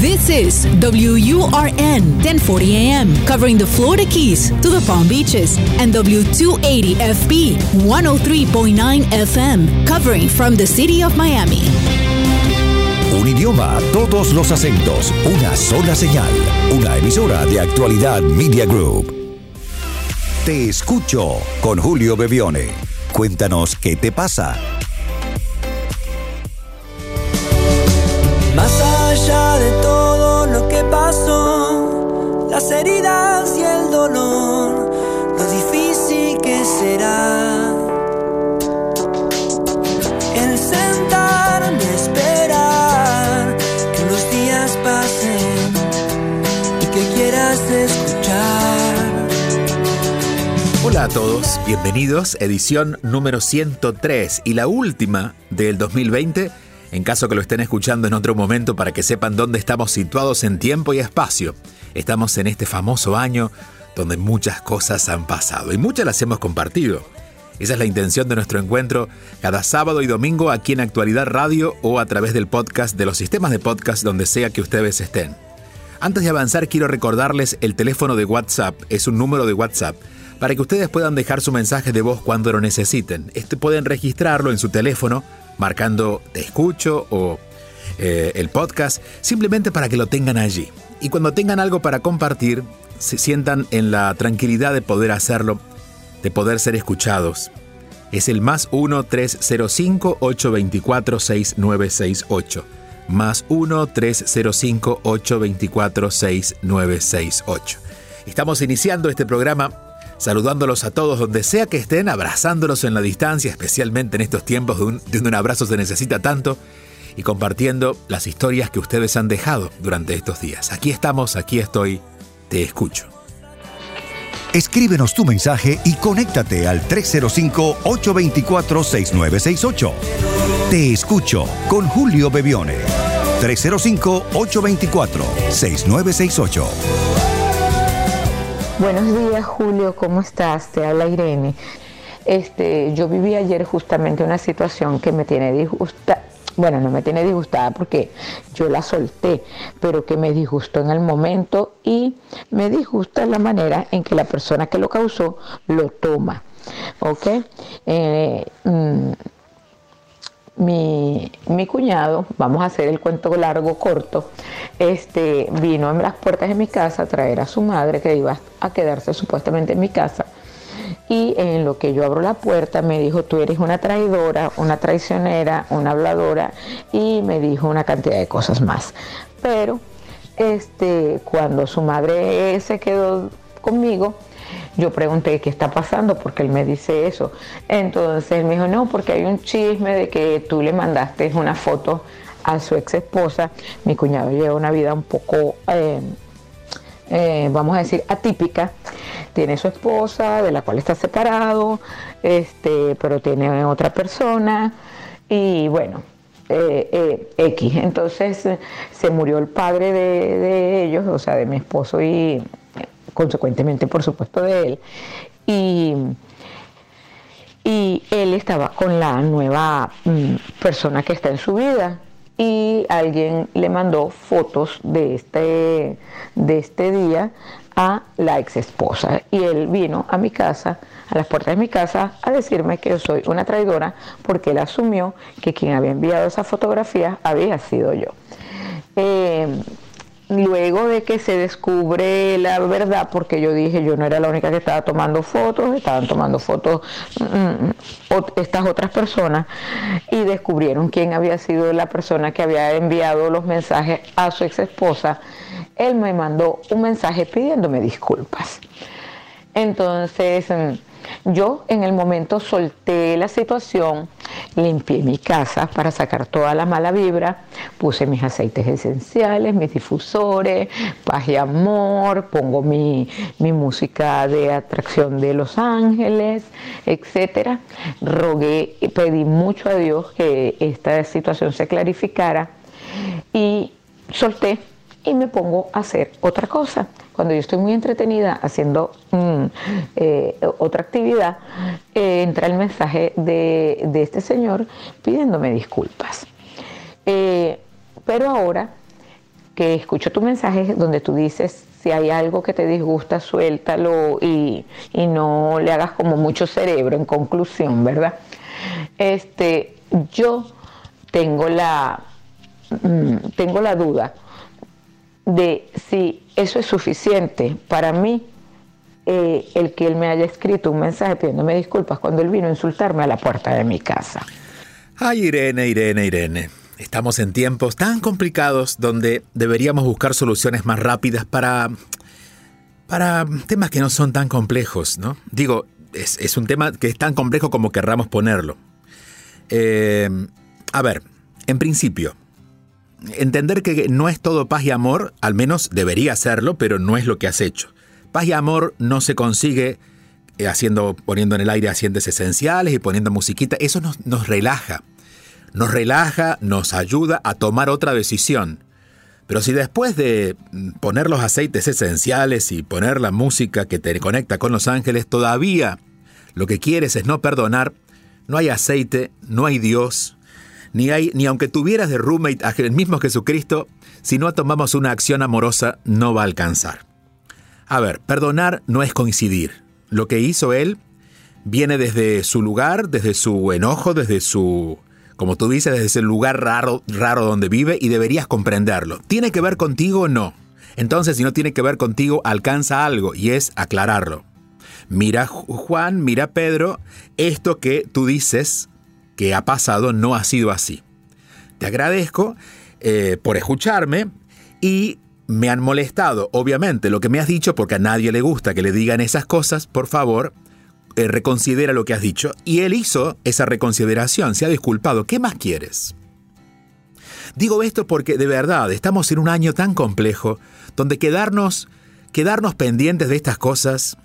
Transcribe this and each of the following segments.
This is WURN 1040 AM, covering the Florida Keys to the Palm Beaches, and W280FB 103.9 FM, covering from the city of Miami. Un idioma, todos los acentos, una sola señal, una emisora de actualidad Media Group. Te escucho con Julio Bebione. Cuéntanos qué te pasa. Más allá de todo pasó, las heridas y el dolor, lo difícil que será. El sentarme esperar que los días pasen y que quieras escuchar. Hola a todos, bienvenidos, edición número 103 y la última del 2020, en caso que lo estén escuchando en otro momento para que sepan dónde estamos situados en tiempo y espacio. Estamos en este famoso año donde muchas cosas han pasado y muchas las hemos compartido. Esa es la intención de nuestro encuentro cada sábado y domingo aquí en Actualidad Radio o a través del podcast de los sistemas de podcast donde sea que ustedes estén. Antes de avanzar quiero recordarles el teléfono de WhatsApp, es un número de WhatsApp para que ustedes puedan dejar su mensaje de voz cuando lo necesiten. Este pueden registrarlo en su teléfono marcando te escucho o eh, el podcast, simplemente para que lo tengan allí. Y cuando tengan algo para compartir, se sientan en la tranquilidad de poder hacerlo, de poder ser escuchados. Es el más 1-305-824-6968. Más 1-305-824-6968. Estamos iniciando este programa saludándolos a todos donde sea que estén, abrazándolos en la distancia, especialmente en estos tiempos donde un, un abrazo se necesita tanto, y compartiendo las historias que ustedes han dejado durante estos días. Aquí estamos, aquí estoy, te escucho. Escríbenos tu mensaje y conéctate al 305-824-6968. Te escucho con Julio Bebione. 305-824-6968. Buenos días, Julio, ¿cómo estás? Te habla Irene. Este, yo viví ayer justamente una situación que me tiene disgustada. Bueno, no me tiene disgustada porque yo la solté, pero que me disgustó en el momento y me disgusta la manera en que la persona que lo causó lo toma. ¿Ok? Eh, mm, mi, mi, cuñado, vamos a hacer el cuento largo, corto, este, vino a las puertas de mi casa a traer a su madre que iba a quedarse supuestamente en mi casa. Y en lo que yo abro la puerta me dijo, tú eres una traidora, una traicionera, una habladora y me dijo una cantidad de cosas más. Pero este, cuando su madre se quedó conmigo, yo pregunté qué está pasando porque él me dice eso. Entonces me dijo, no, porque hay un chisme de que tú le mandaste una foto a su ex esposa. Mi cuñado lleva una vida un poco, eh, eh, vamos a decir, atípica. Tiene su esposa, de la cual está separado, este, pero tiene otra persona. Y bueno, eh, X. Entonces se murió el padre de, de ellos, o sea, de mi esposo y consecuentemente por supuesto de él. Y, y él estaba con la nueva mm, persona que está en su vida y alguien le mandó fotos de este, de este día a la ex esposa y él vino a mi casa, a las puertas de mi casa, a decirme que yo soy una traidora porque él asumió que quien había enviado esa fotografía había sido yo. Eh, luego de que se descubre la verdad, porque yo dije, yo no era la única que estaba tomando fotos, estaban tomando fotos mm, estas otras personas, y descubrieron quién había sido la persona que había enviado los mensajes a su ex esposa, él me mandó un mensaje pidiéndome disculpas. Entonces, yo en el momento solté la situación, limpié mi casa para sacar toda la mala vibra, puse mis aceites esenciales, mis difusores, paz y amor, pongo mi, mi música de atracción de Los Ángeles, etc. Rogué y pedí mucho a Dios que esta situación se clarificara y solté y me pongo a hacer otra cosa. Cuando yo estoy muy entretenida haciendo mm, eh, otra actividad, eh, entra el mensaje de, de, este señor pidiéndome disculpas. Eh, pero ahora que escucho tu mensaje donde tú dices, si hay algo que te disgusta, suéltalo y, y no le hagas como mucho cerebro en conclusión, ¿verdad? Este, yo tengo la, mm, tengo la duda de si eso es suficiente para mí eh, el que él me haya escrito un mensaje pidiéndome disculpas cuando él vino a insultarme a la puerta de mi casa. Ay, Irene, Irene, Irene. Estamos en tiempos tan complicados donde deberíamos buscar soluciones más rápidas para, para temas que no son tan complejos, ¿no? Digo, es, es un tema que es tan complejo como querramos ponerlo. Eh, a ver, en principio, entender que no es todo paz y amor, al menos debería serlo, pero no es lo que has hecho. Paz y amor no se consigue eh, haciendo, poniendo en el aire asientes esenciales y poniendo musiquita. Eso nos, nos relaja. Nos relaja, nos ayuda a tomar otra decisión. Pero si después de mm, poner los aceites esenciales y poner la música que te conecta con los ángeles, todavía lo que quieres es no perdonar, no hay aceite, no hay Dios, ni, hay, ni aunque tuvieras de roommate a el mismo Jesucristo, si no tomamos una acción amorosa no va a alcanzar. A ver, perdonar no es coincidir. Lo que hizo él viene desde su lugar, desde su enojo, desde su, como tú dices, desde ese lugar raro, raro donde vive y deberías comprenderlo. ¿Tiene que ver contigo o no? Entonces, si no tiene que ver contigo, alcanza algo y es aclararlo. Mira Juan, mira Pedro, esto que tú dices que ha pasado no ha sido así. Te agradezco eh, por escucharme y me han molestado, obviamente, lo que me has dicho, porque a nadie le gusta que le digan esas cosas, por favor, eh, reconsidera lo que has dicho. Y él hizo esa reconsideración, se ha disculpado. ¿Qué más quieres? Digo esto porque de verdad estamos en un año tan complejo donde quedarnos, quedarnos pendientes de estas cosas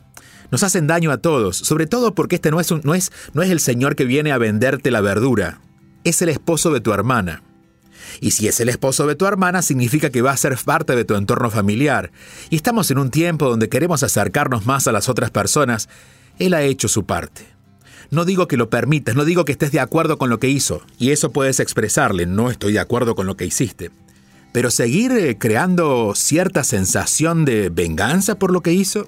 nos hacen daño a todos, sobre todo porque este no es, no, es, el señor que viene a venderte la verdura, es el esposo de tu hermana. Y si es el esposo de tu hermana, significa que va a ser parte de tu entorno familiar. Y estamos en un tiempo donde queremos acercarnos más a las otras personas. Él ha hecho su parte. No digo que lo permitas, no digo que estés de acuerdo con lo que hizo, y eso puedes expresarle, no estoy de acuerdo con lo que hiciste. Pero seguir eh, creando cierta sensación de venganza por lo que hizo,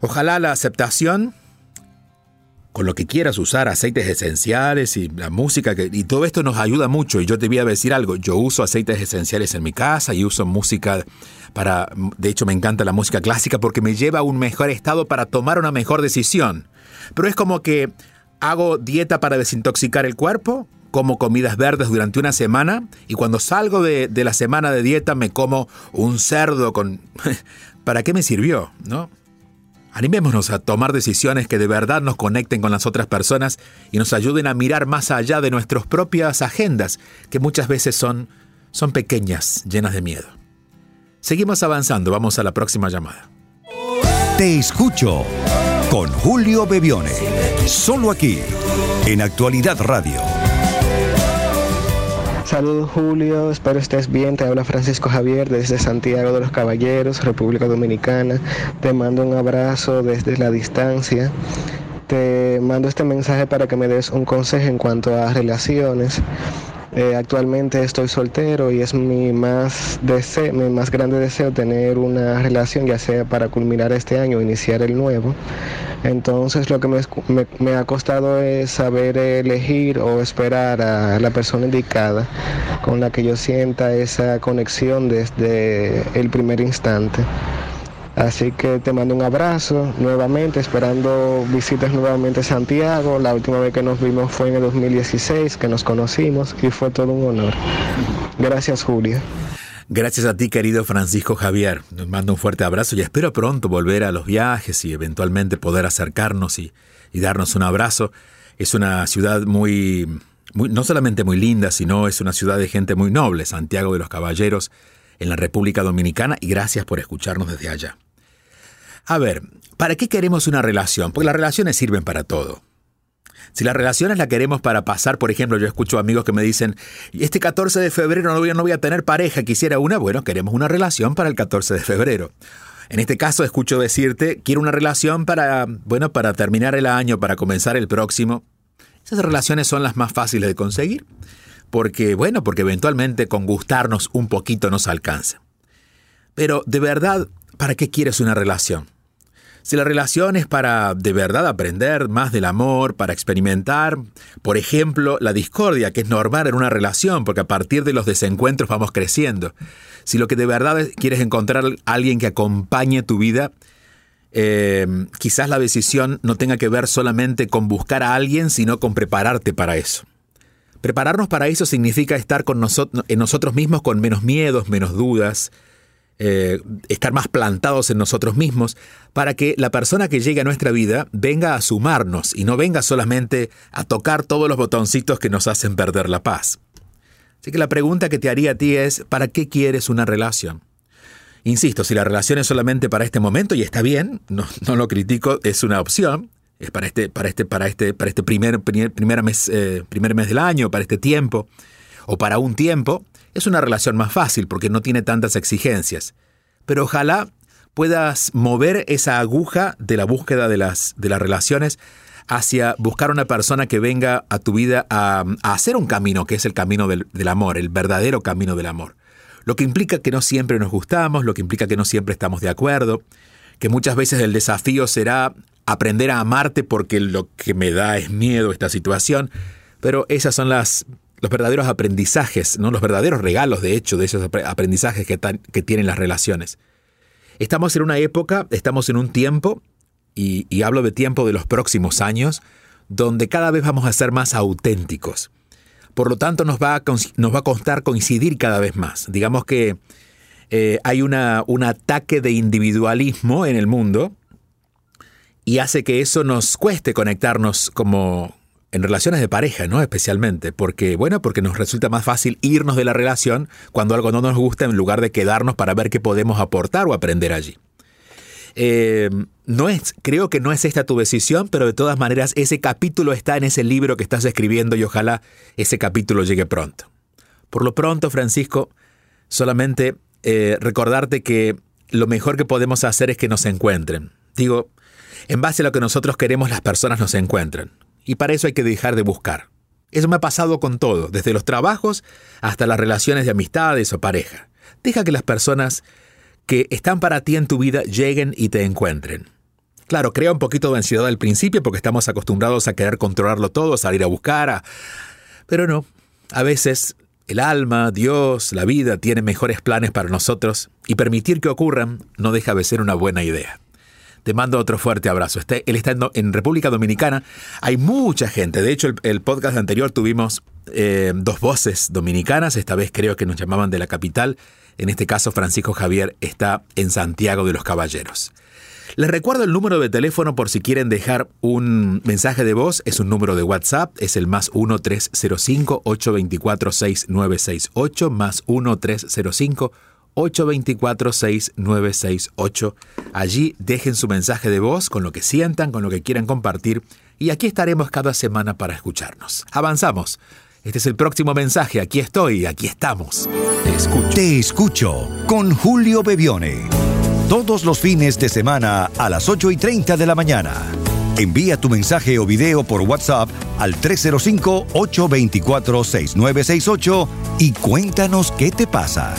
Ojalá la aceptación, con lo que quieras usar, aceites esenciales y la música, y todo esto nos ayuda mucho. Y yo te voy a decir algo, yo uso aceites esenciales en mi casa y uso música para, de hecho me encanta la música clásica porque me lleva a un mejor estado para tomar una mejor decisión. Pero es como que hago dieta para desintoxicar el cuerpo, como comidas verdes durante una semana y cuando salgo de, de, la semana de dieta me como un cerdo con... ¿Para qué me sirvió? ¿No? Animémonos a tomar decisiones que de verdad nos conecten con las otras personas y nos ayuden a mirar más allá de nuestras propias agendas, que muchas veces son, son pequeñas, llenas de miedo. Seguimos avanzando, vamos a la próxima llamada. Te escucho con Julio Bebione, solo aquí, en Actualidad Radio. Saludos Julio, espero estés bien. Te habla Francisco Javier desde Santiago de los Caballeros, República Dominicana. Te mando un abrazo desde la distancia. Te mando este mensaje para que me des un consejo en cuanto a relaciones. Eh, actualmente estoy soltero y es mi más, deseo, mi más grande deseo tener una relación, ya sea para culminar este año o iniciar el nuevo. Entonces lo que me, ha costado es saber elegir o esperar a la persona indicada con la que yo sienta esa conexión desde el primer instante. Así que te mando un abrazo nuevamente, esperando visitas nuevamente a Santiago. La última vez que nos vimos fue en el 2016, que nos conocimos y fue todo un honor. Gracias, Julia. Gracias a ti, querido Francisco Javier. Nos mando un fuerte abrazo y espero pronto volver a los viajes y eventualmente poder acercarnos y, y darnos un abrazo. Es una ciudad muy, no solamente muy linda, sino es una ciudad de gente muy noble, Santiago de los Caballeros, en la República Dominicana, y gracias por escucharnos desde allá. A ver, ¿para qué queremos una relación? Porque las relaciones sirven para todo. Si las relaciones las queremos para pasar, por ejemplo, yo escucho amigos que me dicen, este 14 de febrero no voy, a, no voy a tener pareja, quisiera una, bueno, queremos una relación para el 14 de febrero. En este caso escucho decirte, quiero una relación para, bueno, para terminar el año, para comenzar el próximo. Esas relaciones son las más fáciles de conseguir. porque, bueno, porque eventualmente con gustarnos un poquito nos alcanza. Pero, de verdad, ¿para qué quieres una relación? Si la relación es para de verdad aprender más del amor, para experimentar, por ejemplo, la discordia, que es normal en una relación, porque a partir de los desencuentros vamos creciendo. Si lo que de verdad quieres encontrar alguien que acompañe tu vida, eh, quizás la decisión no tenga que ver solamente con buscar a alguien, sino con prepararte para eso. Prepararnos para eso significa estar con en nosotros mismos con menos miedos, menos dudas, eh, estar más plantados en nosotros mismos, para que la persona que llegue a nuestra vida venga a sumarnos y no venga solamente a tocar todos los botoncitos que nos hacen perder la paz. Así que la pregunta que te haría a ti es, ¿para qué quieres una relación? Insisto, si la relación es solamente para este momento y está bien, no, lo critico, es una opción, es para este, para este, para este, para este primer, primer, mes, eh, primer mes del año, para este tiempo, o para un tiempo, es una relación más fácil porque no tiene tantas exigencias. Pero ojalá puedas mover esa aguja de la búsqueda de las, de las relaciones hacia buscar una persona que venga a tu vida a, hacer un camino que es el camino del, del amor, el verdadero camino del amor. Lo que implica que no siempre nos gustamos, lo que implica que no siempre estamos de acuerdo, que muchas veces el desafío será aprender a amarte porque lo que me da es miedo esta situación, pero esas son las los verdaderos aprendizajes, ¿no? los verdaderos regalos, de hecho, de esos aprendizajes que, que tienen las relaciones. Estamos en una época, estamos en un tiempo, y, y hablo de tiempo de los próximos años, donde cada vez vamos a ser más auténticos. Por lo tanto, nos va a, nos va a costar coincidir cada vez más. Digamos que eh, hay una, un ataque de individualismo en el mundo y hace que eso nos cueste conectarnos como, en relaciones de pareja, ¿no? Especialmente, porque, bueno, porque nos resulta más fácil irnos de la relación cuando algo no nos gusta en lugar de quedarnos para ver qué podemos aportar o aprender allí. Eh, no es, creo que no es esta tu decisión, pero de todas maneras ese capítulo está en ese libro que estás escribiendo y ojalá ese capítulo llegue pronto. Por lo pronto, Francisco, solamente eh, recordarte que lo mejor que podemos hacer es que nos encuentren. Digo, en base a lo que nosotros queremos, las personas nos encuentran. Y para eso hay que dejar de buscar. Eso me ha pasado con todo, desde los trabajos hasta las relaciones de amistades o pareja. Deja que las personas que están para ti en tu vida lleguen y te encuentren. Claro, crea un poquito de ansiedad al principio porque estamos acostumbrados a querer controlarlo todo, salir a buscar, a... pero no. A veces el alma, Dios, la vida tienen mejores planes para nosotros y permitir que ocurran no deja de ser una buena idea. Te mando otro fuerte abrazo. Él está en, República Dominicana. Hay mucha gente. De hecho, el, podcast anterior tuvimos eh, dos voces dominicanas. Esta vez creo que nos llamaban de la capital. En este caso, Francisco Javier está en Santiago de los Caballeros. Les recuerdo el número de teléfono por si quieren dejar un mensaje de voz. Es un número de WhatsApp. Es el más 1-305-824-6968. Más 1-305. 824-6968. Allí dejen su mensaje de voz con lo que sientan, con lo que quieran compartir y aquí estaremos cada semana para escucharnos. Avanzamos. Este es el próximo mensaje. Aquí estoy, aquí estamos. Te escucho. Te escucho con Julio Bebione. Todos los fines de semana a las 8 y 30 de la mañana. Envía tu mensaje o video por WhatsApp al 305-824-6968 y cuéntanos qué te pasa.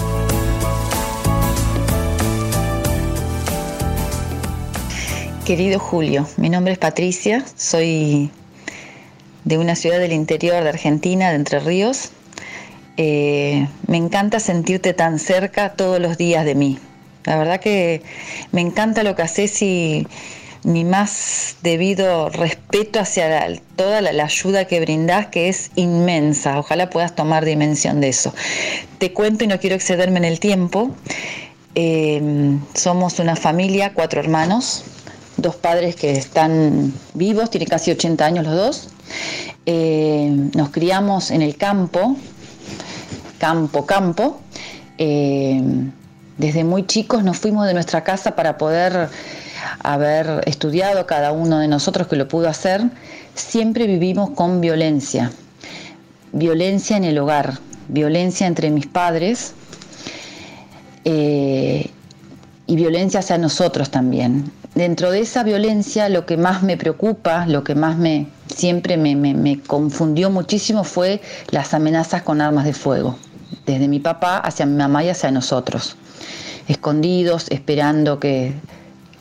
Querido Julio, mi nombre es Patricia, soy de una ciudad del interior de Argentina, de Entre Ríos. Eh, me encanta sentirte tan cerca todos los días de mí. La verdad que me encanta lo que haces y mi más debido respeto hacia toda la, ayuda que brindás, que es inmensa. Ojalá puedas tomar dimensión de eso. Te cuento y no quiero excederme en el tiempo. Eh, somos una familia, cuatro hermanos, dos padres que están vivos, tienen casi 80 años los dos. Eh, nos criamos en el campo, campo, campo. Eh, desde muy chicos nos fuimos de nuestra casa para poder haber estudiado cada uno de nosotros que lo pudo hacer. Siempre vivimos con violencia, violencia en el hogar, violencia entre mis padres. Eh, y violencia hacia nosotros también dentro de esa violencia lo que más me preocupa, lo que más me siempre me, me confundió muchísimo fue las amenazas con armas de fuego, desde mi papá hacia mi mamá y hacia nosotros, escondidos, esperando que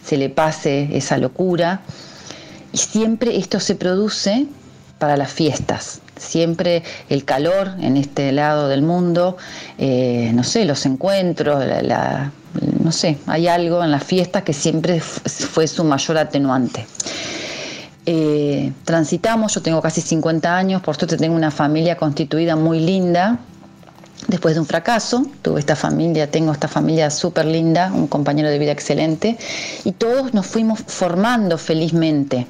se le pase esa locura. Y siempre esto se produce para las fiestas. Siempre el calor en este lado del mundo, eh, no sé, los encuentros, la, no sé, hay algo en las fiestas que siempre fue su mayor atenuante. Eh, transitamos, yo tengo casi 50 años, por suerte tengo una familia constituida muy linda, Después de un fracaso, tuve esta familia, tengo esta familia súper linda, un compañero de vida excelente, y todos nos fuimos formando felizmente.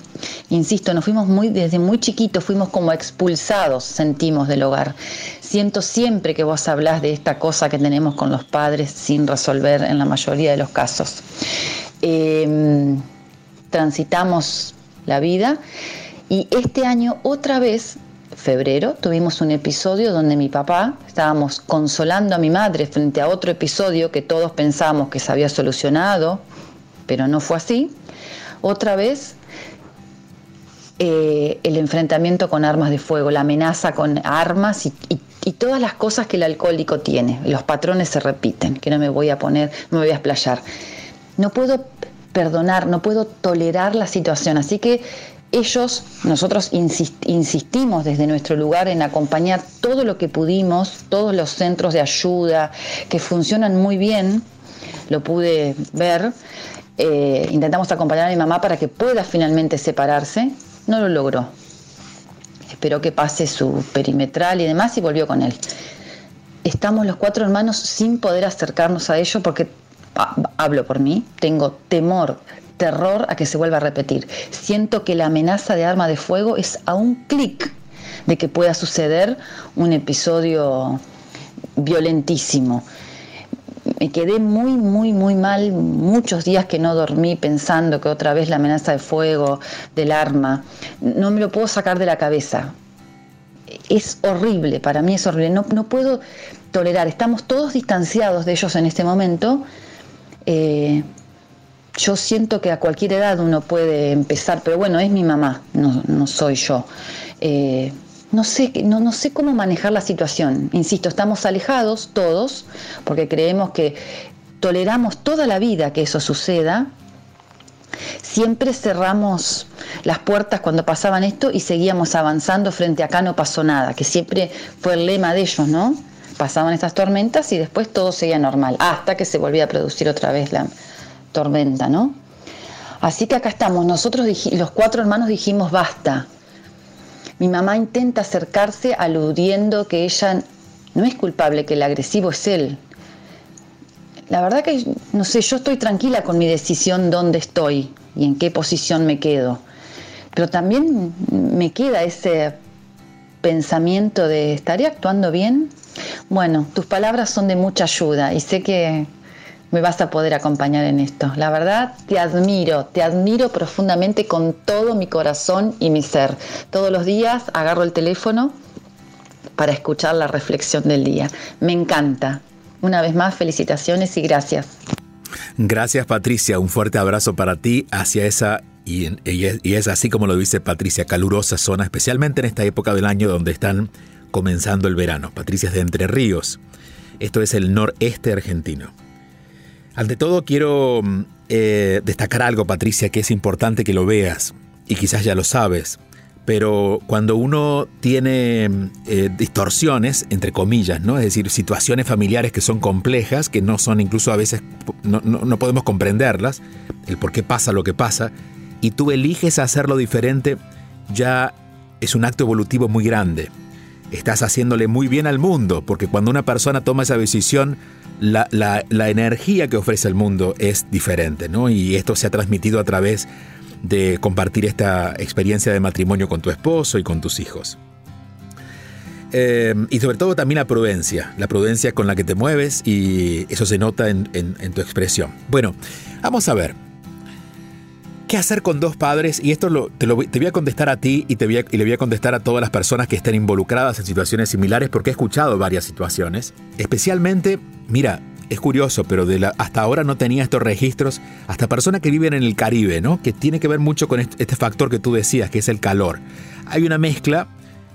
Insisto, nos fuimos muy, desde muy chiquitos, fuimos como expulsados, sentimos del hogar. Siento siempre que vos hablás de esta cosa que tenemos con los padres sin resolver en la mayoría de los casos. Em, transitamos la vida y este año otra vez febrero tuvimos un episodio donde mi papá estábamos consolando a mi madre frente a otro episodio que todos pensamos que se había solucionado, pero no fue así. Otra vez eh, el enfrentamiento con armas de fuego, la amenaza con armas y, y, todas las cosas que el alcohólico tiene. Los patrones se repiten, que no me voy a poner, no me voy a explayar. No puedo perdonar, no puedo tolerar la situación. Así que ellos, nosotros insistimos desde nuestro lugar en acompañar todo lo que pudimos, todos los centros de ayuda que funcionan muy bien, lo pude ver. Eh, intentamos acompañar a mi mamá para que pueda finalmente separarse, no lo logró. Esperó que pase su perimetral y demás y volvió con él. Estamos los cuatro hermanos sin poder acercarnos a ellos porque, ah, hablo por mí, tengo temor terror a que se vuelva a repetir. Siento que la amenaza de arma de fuego es a un clic de que pueda suceder un episodio violentísimo. Me quedé muy, muy, muy mal muchos días que no dormí pensando que otra vez la amenaza de fuego, del arma, no me lo puedo sacar de la cabeza. Es horrible, para mí es horrible, no, no puedo tolerar, estamos todos distanciados de ellos en este momento. Eh, yo siento que a cualquier edad uno puede empezar, pero bueno, es mi mamá, no, soy yo. Eh, no sé, no, no sé cómo manejar la situación. Insisto, estamos alejados todos, porque creemos que toleramos toda la vida que eso suceda. Siempre cerramos las puertas cuando pasaban esto y seguíamos avanzando frente a acá no pasó nada, que siempre fue el lema de ellos, ¿no? Pasaban estas tormentas y después todo seguía normal, hasta que se volvía a producir otra vez la, tormenta, ¿no? Así que acá estamos, nosotros los cuatro hermanos dijimos basta. Mi mamá intenta acercarse aludiendo que ella no es culpable, que el agresivo es él. La verdad que, no sé, yo estoy tranquila con mi decisión dónde estoy y en qué posición me quedo. Pero también me queda ese pensamiento de, ¿estaré actuando bien? Bueno, tus palabras son de mucha ayuda y sé que me vas a poder acompañar en esto. La verdad, te admiro, te admiro profundamente con todo mi corazón y mi ser. Todos los días agarro el teléfono para escuchar la reflexión del día. Me encanta. Una vez más, felicitaciones y gracias. Gracias Patricia, un fuerte abrazo para ti hacia esa, y, y es así como lo dice Patricia, calurosa zona, especialmente en esta época del año donde están comenzando el verano. Patricia es de Entre Ríos. Esto es el noreste argentino. Ante todo quiero mm, eh, destacar algo, Patricia, que es importante que lo veas, y quizás ya lo sabes, pero cuando uno tiene mm, eh, distorsiones, entre comillas, ¿no? es decir, situaciones familiares que son complejas, que no son incluso a veces, no, no podemos comprenderlas, el por qué pasa lo que pasa, y tú eliges hacerlo diferente, ya es un acto evolutivo muy grande. Estás haciéndole muy bien al mundo, porque cuando una persona toma esa decisión, la, energía que ofrece el mundo es diferente, ¿no? Y esto se ha transmitido a través de compartir esta experiencia de matrimonio con tu esposo y con tus hijos. Eh, y sobre todo también la prudencia, la prudencia con la que te mueves y eso se nota en, tu expresión. Bueno, vamos a ver. ¿Qué hacer con dos padres? Y esto te, voy a contestar a ti y, te y le voy a contestar a todas las personas que estén involucradas en situaciones similares porque he escuchado varias situaciones. Especialmente, mira, es curioso, pero hasta ahora no tenía estos registros, hasta personas que viven en el Caribe, ¿no? Que tiene que ver mucho con este factor que tú decías, que es el calor. Hay una mezcla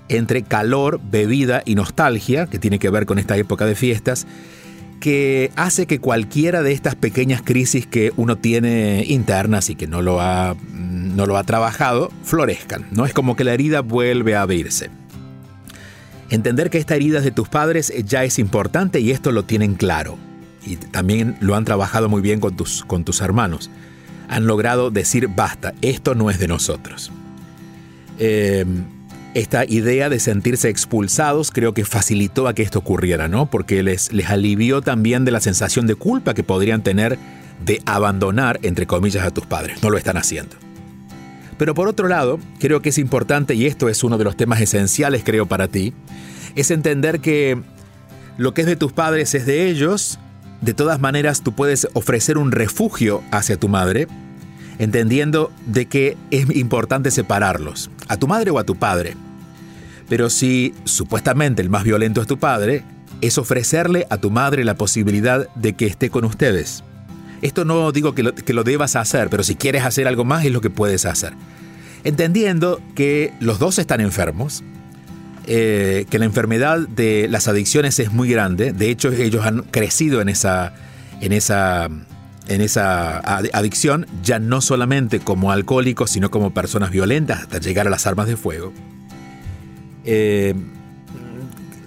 entre calor, bebida y nostalgia, que tiene que ver con esta época de fiestas, que hace que cualquiera de estas pequeñas crisis que uno tiene internas y que no lo ha, no lo ha trabajado, florezcan. ¿no? Es como que la herida vuelve a abrirse. Entender que esta herida es de tus padres ya es importante y esto lo tienen claro. Y también lo han trabajado muy bien con tus, con tus hermanos. Han logrado decir, basta, esto no es de nosotros. Eh, esta idea de sentirse expulsados creo que facilitó a que esto ocurriera, ¿no? Porque les, les alivió también de la sensación de culpa que podrían tener de abandonar, entre comillas, a tus padres. No lo están haciendo. Pero por otro lado, creo que es importante, y esto es uno de los temas esenciales, creo, para ti, es entender que lo que es de tus padres es de ellos. De todas maneras, tú puedes ofrecer un refugio hacia tu madre, entendiendo de que es importante separarlos, a tu madre o a tu padre. Pero si supuestamente el más violento es tu padre, es ofrecerle a tu madre la posibilidad de que esté con ustedes. Esto no digo que lo, debas hacer, pero si quieres hacer algo más es lo que puedes hacer. Entendiendo que los dos están enfermos, eh, que la enfermedad de las adicciones es muy grande, de hecho ellos han crecido en esa, en esa en esa adicción, ya no solamente como alcohólicos, sino como personas violentas hasta llegar a las armas de fuego. Eh,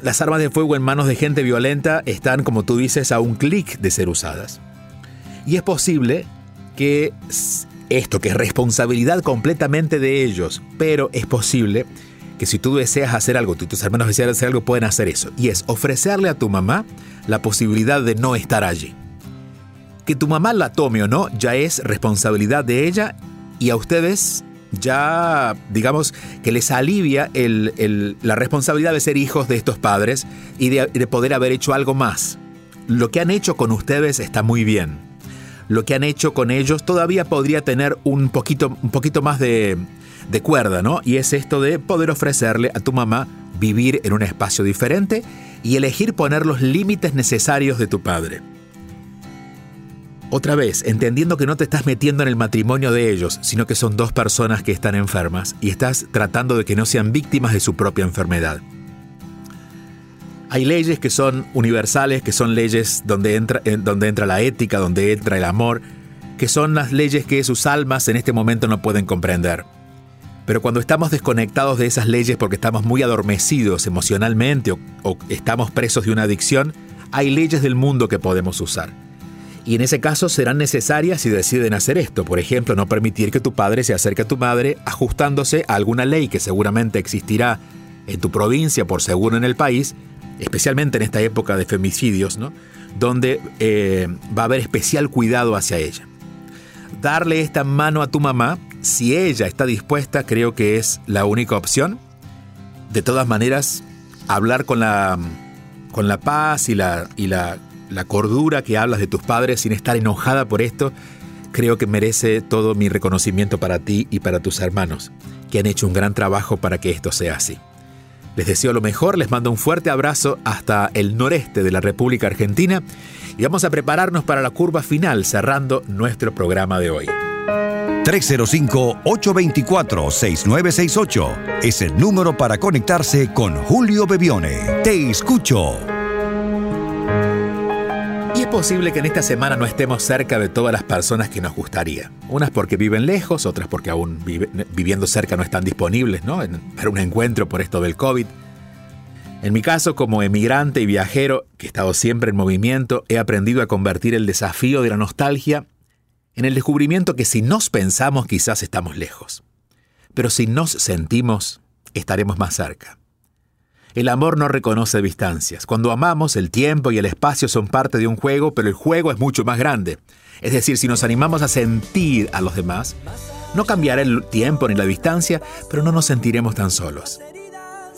las armas de fuego en manos de gente violenta están, como tú dices, a un clic de ser usadas. Y es posible que esto, que es responsabilidad completamente de ellos, pero es posible que si tú deseas hacer algo, tú tus hermanos desean hacer algo, pueden hacer eso. Y es ofrecerle a tu mamá la posibilidad de no estar allí. Que tu mamá la tome o no ya es responsabilidad de ella y a ustedes ya, digamos, que les alivia la responsabilidad de ser hijos de estos padres y de, poder haber hecho algo más. Lo que han hecho con ustedes está muy bien. Lo que han hecho con ellos todavía podría tener un poquito, un poquito más de, de cuerda, ¿no? Y es esto de poder ofrecerle a tu mamá vivir en un espacio diferente y elegir poner los límites necesarios de tu padre. Otra vez, entendiendo que no te estás metiendo en el matrimonio de ellos, sino que son dos personas que están enfermas y estás tratando de que no sean víctimas de su propia enfermedad. Hay leyes que son universales, que son leyes donde entra, donde entra la ética, donde entra el amor, que son las leyes que sus almas en este momento no pueden comprender. Pero cuando estamos desconectados de esas leyes porque estamos muy adormecidos emocionalmente o, o estamos presos de una adicción, hay leyes del mundo que podemos usar y en ese caso serán necesarias si deciden hacer esto. Por ejemplo, no permitir que tu padre se acerque a tu madre ajustándose a alguna ley que seguramente existirá en tu provincia, por seguro en el país, especialmente en esta época de femicidios, ¿no? donde eh, va a haber especial cuidado hacia ella. Darle esta mano a tu mamá, si ella está dispuesta, creo que es la única opción. De todas maneras, hablar con la, con la paz y la, y la la cordura que hablas de tus padres sin estar enojada por esto, creo que merece todo mi reconocimiento para ti y para tus hermanos, que han hecho un gran trabajo para que esto sea así. Les deseo lo mejor, les mando un fuerte abrazo hasta el noreste de la República Argentina y vamos a prepararnos para la curva final cerrando nuestro programa de hoy. 305-824-6968 es el número para conectarse con Julio Bebione. Te escucho es posible que en esta semana no estemos cerca de todas las personas que nos gustaría. Unas porque viven lejos, otras porque aún viviendo cerca no están disponibles, ¿no? para un encuentro por esto del COVID. En mi caso, como emigrante y viajero, que he estado siempre en movimiento, he aprendido a convertir el desafío de la nostalgia en el descubrimiento que si nos pensamos quizás estamos lejos, pero si nos sentimos estaremos más cerca. El amor no reconoce distancias. Cuando amamos, el tiempo y el espacio son parte de un juego, pero el juego es mucho más grande. Es decir, si nos animamos a sentir a los demás, no cambiará el tiempo ni la distancia, pero no nos sentiremos tan solos.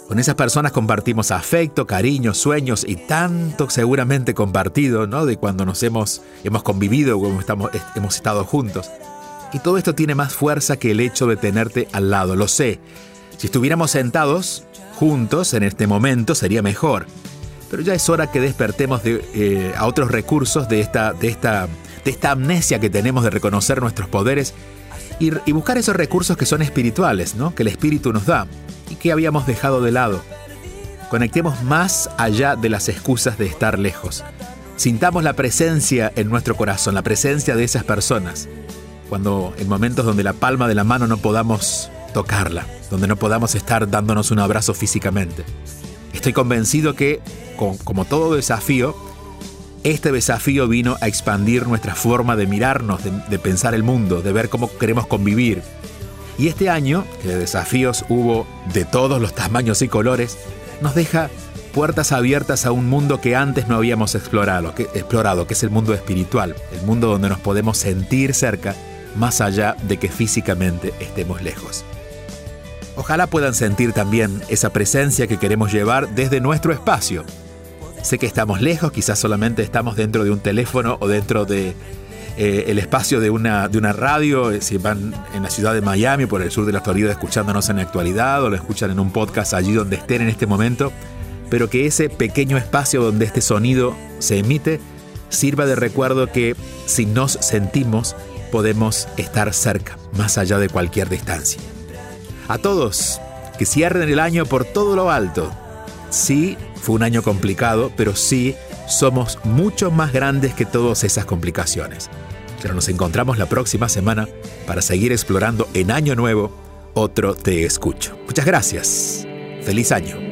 Con esas personas compartimos afecto, cariño, sueños y tanto seguramente compartido, ¿no? De cuando nos hemos, hemos convivido o estamos, hemos estado juntos. Y todo esto tiene más fuerza que el hecho de tenerte al lado, lo sé. Si estuviéramos sentados, juntos en este momento sería mejor. pero ya es hora que despertemos eh, a otros recursos de esta, de, esta, de esta amnesia que tenemos de reconocer nuestros poderes y, y buscar esos recursos que son espirituales, ¿no? que el espíritu nos da y que habíamos dejado de lado. Conectemos más allá de las excusas de estar lejos. Sintamos la presencia en nuestro corazón, la presencia de esas personas. Cuando en momentos donde la palma de la mano no podamos tocarla, donde no podamos estar dándonos un abrazo físicamente. Estoy convencido que, como todo desafío, este desafío vino a expandir nuestra forma de mirarnos, de, pensar el mundo, de ver cómo queremos convivir. Y este año, que de desafíos hubo de todos los tamaños y colores, nos deja puertas abiertas a un mundo que antes no habíamos explorado que, explorado, que es el mundo espiritual, el mundo donde nos podemos sentir cerca, más allá de que físicamente estemos lejos. Ojalá puedan sentir también esa presencia que queremos llevar desde nuestro espacio. Sé que estamos lejos, quizás solamente estamos dentro de un teléfono o dentro de eh, el espacio de una, de una radio, eh, si van en la ciudad de Miami por el sur de la Florida escuchándonos en la actualidad o lo escuchan en un podcast allí donde estén en este momento, pero que ese pequeño espacio donde este sonido se emite sirva de recuerdo que si nos sentimos podemos estar cerca, más allá de cualquier distancia. A todos, que cierren el año por todo lo alto. Sí, fue un año complicado, pero sí somos mucho más grandes que todas esas complicaciones. Pero nos encontramos la próxima semana para seguir explorando en Año Nuevo otro Te Escucho. Muchas gracias. Feliz año.